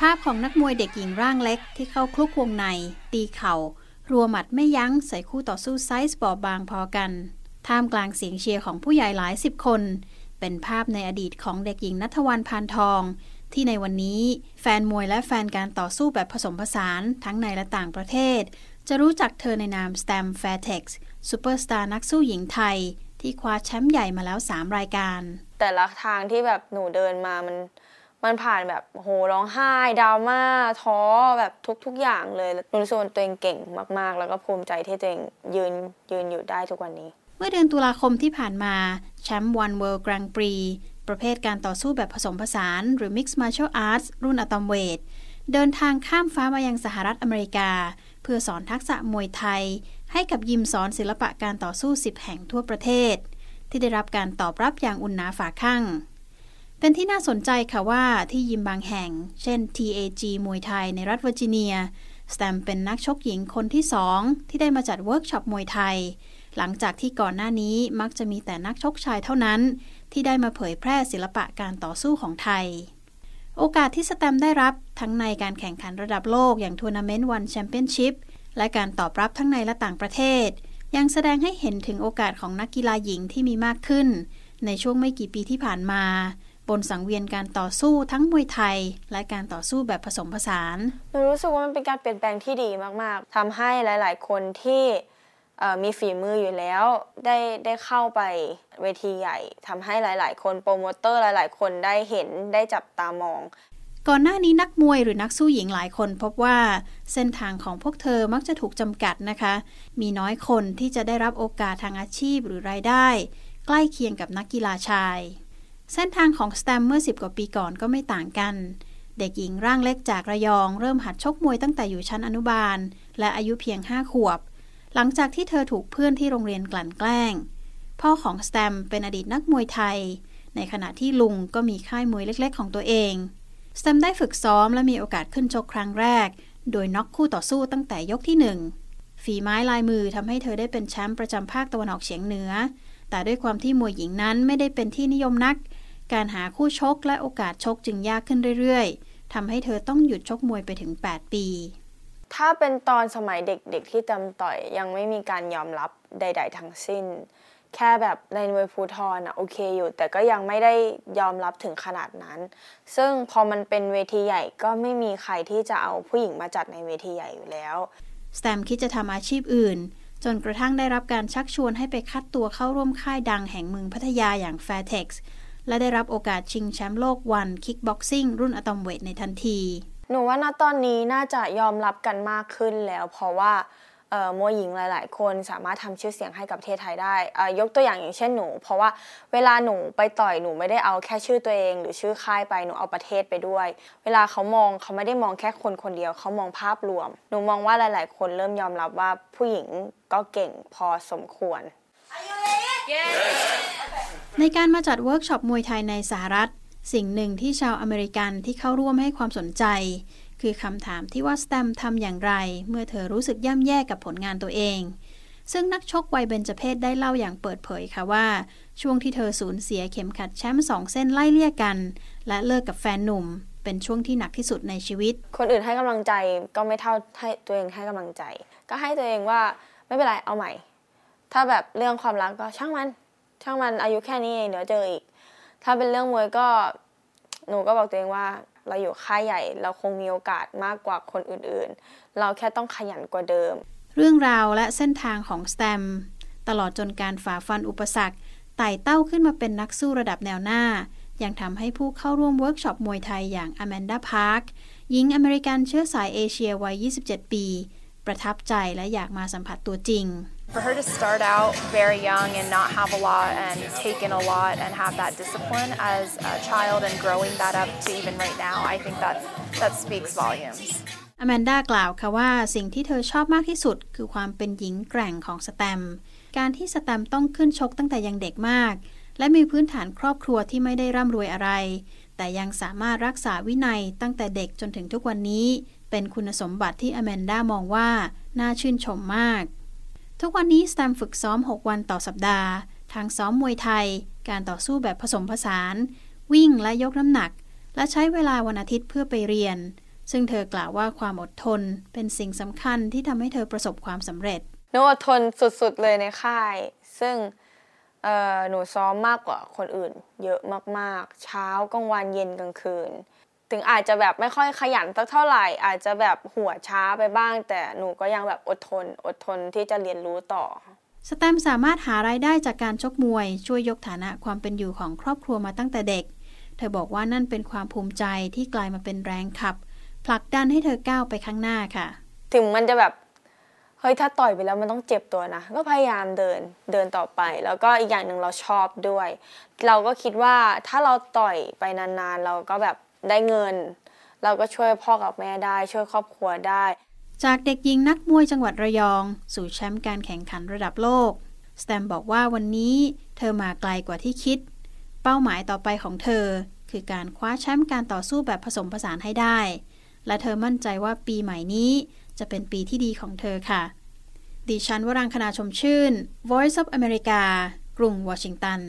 ภาพของนักมวยเด็กหญิงร่างเล็กที่เข้าคลุกวงใน ตีเข่า รัวหมัดไม่ยั้งใส่คู่ต่อสู้ไซส์บอบบางพอกัน ท่ามกลางเสียงเชียร์ของผู้ใหญ่หลายสิบคน เป็นภาพในอดีตของเด็กหญิงณัฐวรรณ พานทอง ที่ในวันนี้ แฟนมวยและแฟนการต่อสู้แบบผสมผสานทั้งในและต่างประเทศ จะรู้จักเธอในนาม Stamp Fairtex ซูเปอร์สตาร์นักสู้หญิงไทย ที่คว้าแชมป์ใหญ่มาแล้ว 3 รายการ แต่ละทางที่แบบหนูเดินมามัน มันผ่านแบบโหร้องไห้ดราม่าท้อแบบทุกๆอย่างเลยหนูรู้สึกว่าตัวเองเก่งมาก ๆ แล้วก็ภูมิใจที่ตัวเองยืนยืนอยู่ได้ทุกวันนี้ เมื่อเดือนตุลาคมที่ผ่านมาแชมป์วันเวิลด์กรังปรีประเภทการต่อสู้แบบผสมผสาน หรือ Mixed Martial Arts รุ่นอะตอมเวทเดินทางข้ามฟ้ามายังสหรัฐอเมริกา เพื่อสอนทักษะมวยไทย ให้กับยิมสอนศิลปะการต่อสู้ 10 แห่งทั่วประเทศ ที่ได้รับการตอบรับอย่างอุ่นหนาฝาคั่ง เป็นที่น่าสนใจค่ะว่าที่ยิมบางแห่ง เช่น TAG มวยไทยในรัฐเวอร์จิเนีย สแตมป์เป็นนักชกหญิงคนที่สองที่ได้มาจัดเวิร์กช็อปมวยไทย หลังจากที่ก่อนหน้านี้มักจะมีแต่นักชกชายเท่านั้น ที่ได้มาเผยแพร่ศิลปะการต่อสู้ของไทย โอกาสที่สแตมป์ได้รับทั้งในการแข่งขันระดับโลกอย่างทัวร์นาเมนต์ ONE Championship และการตอบรับทั้งในและต่างประเทศ ยังแสดงให้เห็นถึงโอกาสของนักกีฬาหญิงที่มีมากขึ้น ในช่วงไม่กี่ปีที่ผ่านมา นสังเวียนการต่อสู้ทั้งมวยไทย และการต่อสู้แบบผสมผสานหนูรู้สึกว่ามันเป็นการเปลี่ยนแปลงที่ดีมากๆทำให้หลาย ๆ คนที่มีฝีมืออยู่แล้ว ได้ได้เข้าไปเวทีใหญ่ทำให้หลาย ๆ คนโปรโมเตอร์หลาย ๆ คนได้เห็นได้จับตามองก่อนหน้านี้นักมวยหรือนักสู้หญิงหลายคนพบว่าเส้นทางของพวกเธอมักจะถูกจำกัดนะคะ มีน้อยคนที่จะได้รับโอกาสทางอาชีพหรือรายได้ ใกล้เคียงกับนักกีฬาชาย เส้นทางของสแตมเมื่อ 10 กว่าปีก่อนก็ไม่ต่างกัน เด็กหญิงร่างเล็กจากระยอง เริ่มหัดชกมวยตั้งแต่อยู่ชั้นอนุบาล และอายุเพียง5ขวบ หลังจากที่เธอถูกเพื่อนที่โรงเรียนกลั่นแกล้ง พ่อของสแตมเป็นอดีตนักมวยไทย ในขณะที่ลุงก็มีค่ายมวยเล็ก ๆ ของตัวเองสแตมได้ฝึกซ้อมและมีโอกาสขึ้นชกครั้งแรก โดยน็อกคู่ต่อสู้ตั้งแต่ยกที่หนึ่งฝีไม้ลายมือทำให้เธอได้เป็นแชมป์ประจำภาคตะวันออกเฉียงเหนือ แต่ด้วยความที่มวยหญิงนั้นไม่ได้เป็นที่นิยมนัก การหาคู่ชกและโอกาสชกจึงยากขึ้นเรื่อยๆทำให้เธอต้องหยุดชกมวยไปถึง 8 ปี ถ้าเป็นตอนสมัยเด็กๆ ที่จำต่อยยังไม่มีการยอมรับใด ๆ ทั้งสิ้น แค่แบบในมวยภูทรอะโอเคอยู่ แต่ก็ยังไม่ได้ยอมรับถึงขนาดนั้น ซึ่งพอมันเป็นเวทีใหญ่ก็ไม่มีใครที่จะเอาผู้หญิงมาจัดในเวทีใหญ่อยู่แล้วสแตมคิดจะทำอาชีพอื่น จนกระทั่งได้รับการชักชวนให้ไปคัดตัวเข้าร่วมค่ายดังแห่งเมืองพัทยาอย่าง Fairtex และได้รับโอกาสชิงแชมป์โลกวันคิกบ็อกซิ่งรุ่นอะตอมเวทในทันที หนูว่าณตอนนี้น่าจะยอมรับกันมากขึ้นแล้ว เพราะว่ามวยหญิงหลาย ๆ คนสามารถทำชื่อเสียงให้กับประเทศไทยได้ ยกตัวอย่างอย่างเช่นหนู เพราะว่าเวลาหนูไปต่อยหนูไม่ได้เอาแค่ชื่อตัวเอง หรือชื่อค่ายไปหนูเอาประเทศไปด้วย เวลาเขามองเขาไม่ได้มองแค่คนคนเดียวเขามองภาพรวม หนูมองว่าหลาย ๆ คนเริ่มยอมรับว่าผู้หญิงก็เก่งพอสมควร Are you ready? Yes. ในการมาจัดเวิร์กช็อปมวยไทยในสหรัฐ สิ่งหนึ่งที่ชาวอเมริกันที่เข้าร่วมให้ความสนใจ คือคำถามที่ว่าสแตมป์ทำอย่างไร เมื่อเธอรู้สึกย่ำแย่กับผลงานตัวเอง ซึ่งนักชกวัยเบญจเพศได้เล่าอย่างเปิดเผยค่ะว่า ช่วงที่เธอสูญเสียเข็มขัดแชมป์สองเส้นไล่เลี่ยกัน และเลิกกับแฟนหนุ่ม เป็นช่วงที่หนักที่สุดในชีวิต คนอื่นให้กำลังใจก็ไม่เท่าให้ตัวเองให้กำลังใจ ก็ให้ตัวเองว่าไม่เป็นไรเอาใหม่ ถ้าแบบเรื่องความรักก็ช่างมัน ช่างมันอายุแค่นี้เองเดี๋ยวเจออีก ถ้าเป็นเรื่องมวยก็หนูก็บอกตัวเองว่า เราอยู่ค่ายใหญ่ เราคงมีโอกาสมากกว่าคนอื่นๆ เราแค่ต้องขยันกว่าเดิม เรื่องราวและเส้นทางของสแตมป์ตลอดจนการฝ่าฟันอุปสรรคไต่เต้าขึ้นมาเป็นนักสู้ระดับแนวหน้า ยังทำให้ผู้เข้าร่วมเวิร์กช็อปมวยไทยอย่างอแมนดาพาร์คหญิงอเมริกันเชื้อสายเอเชียวัย 27 ปี ประทับใจและอยากมาสัมผัสตัวจริง For her to start out very young and not have a lot and take in a lot and have that discipline as a child and growing that up to even right now, I think that that speaks volumes. อแมนดากล่าวค่ะว่าสิ่งที่เธอชอบมากที่สุด คือความเป็นหญิงแกร่งของสแตม การที่สแตมต้องขึ้นชกตั้งแต่ยังเด็กมาก และมีพื้นฐานครอบครัวที่ไม่ได้ร่ำรวยอะไร แต่ยังสามารถรักษาวินัยตั้งแต่เด็กจนถึงทุกวันนี้ เป็นคุณสมบัติที่อแมนด้ามองว่า น่าชื่นชมมาก ทุกวันนี้สแตมฝึกซ้อม 6 วันต่อสัปดาห์ ทั้งซ้อมมวยไทย การต่อสู้แบบผสมผสาน วิ่งและยกน้ำหนัก และใช้เวลาวันอาทิตย์เพื่อไปเรียน ซึ่งเธอกล่าวว่าความอดทน เป็นสิ่งสำคัญที่ทำให้เธอประสบความสำเร็จหนูอดทนสุดๆเลยในค่าย ซึ่งหนูซ้อมมากกว่าคนอื่น เยอะมากๆ เช้ากลางวันเย็นกลางคืน ถึงอาจจะแบบไม่ค่อยขยันสักเท่าไหร่ อาจจะแบบหัวช้าไปบ้าง แต่หนูก็ยังแบบอดทน อดทนที่จะเรียนรู้ต่อ สแตมสามารถหารายได้จากการชกมวย ช่วยยกฐานะความเป็นอยู่ของครอบครัวมาตั้งแต่เด็ก เธอบอกว่านั่นเป็นความภูมิใจที่กลายมาเป็นแรงขับ ผลักดันให้เธอก้าวไปข้างหน้าค่ะ ถึงมันจะแบบเฮ้ยถ้าต่อยไปแล้วมันต้องเจ็บตัวนะ ก็พยายามเดินเดินต่อไป แล้วก็อีกอย่างหนึ่งเราชอบด้วย เราก็คิดว่าถ้าเราต่อยไปนานๆ เราก็แบบ ได้เงิน เราก็ช่วยพ่อกับแม่ได้ช่วยครอบครัวได้ จากเด็กหญิงนักมวยจังหวัดระยอง สู่แชมป์การแข่งขันระดับโลกสแตมบอกว่าวันนี้เธอมาไกลกว่าที่คิด เป้าหมายต่อไปของเธอ คือการคว้าแชมป์การต่อสู้แบบผสมผสานให้ได้ และเธอมั่นใจว่าปีใหม่นี้จะเป็นปีที่ดีของเธอค่ะ ดิฉันวรังคณาชมชื่น Voice of America กรุงวอชิงตัน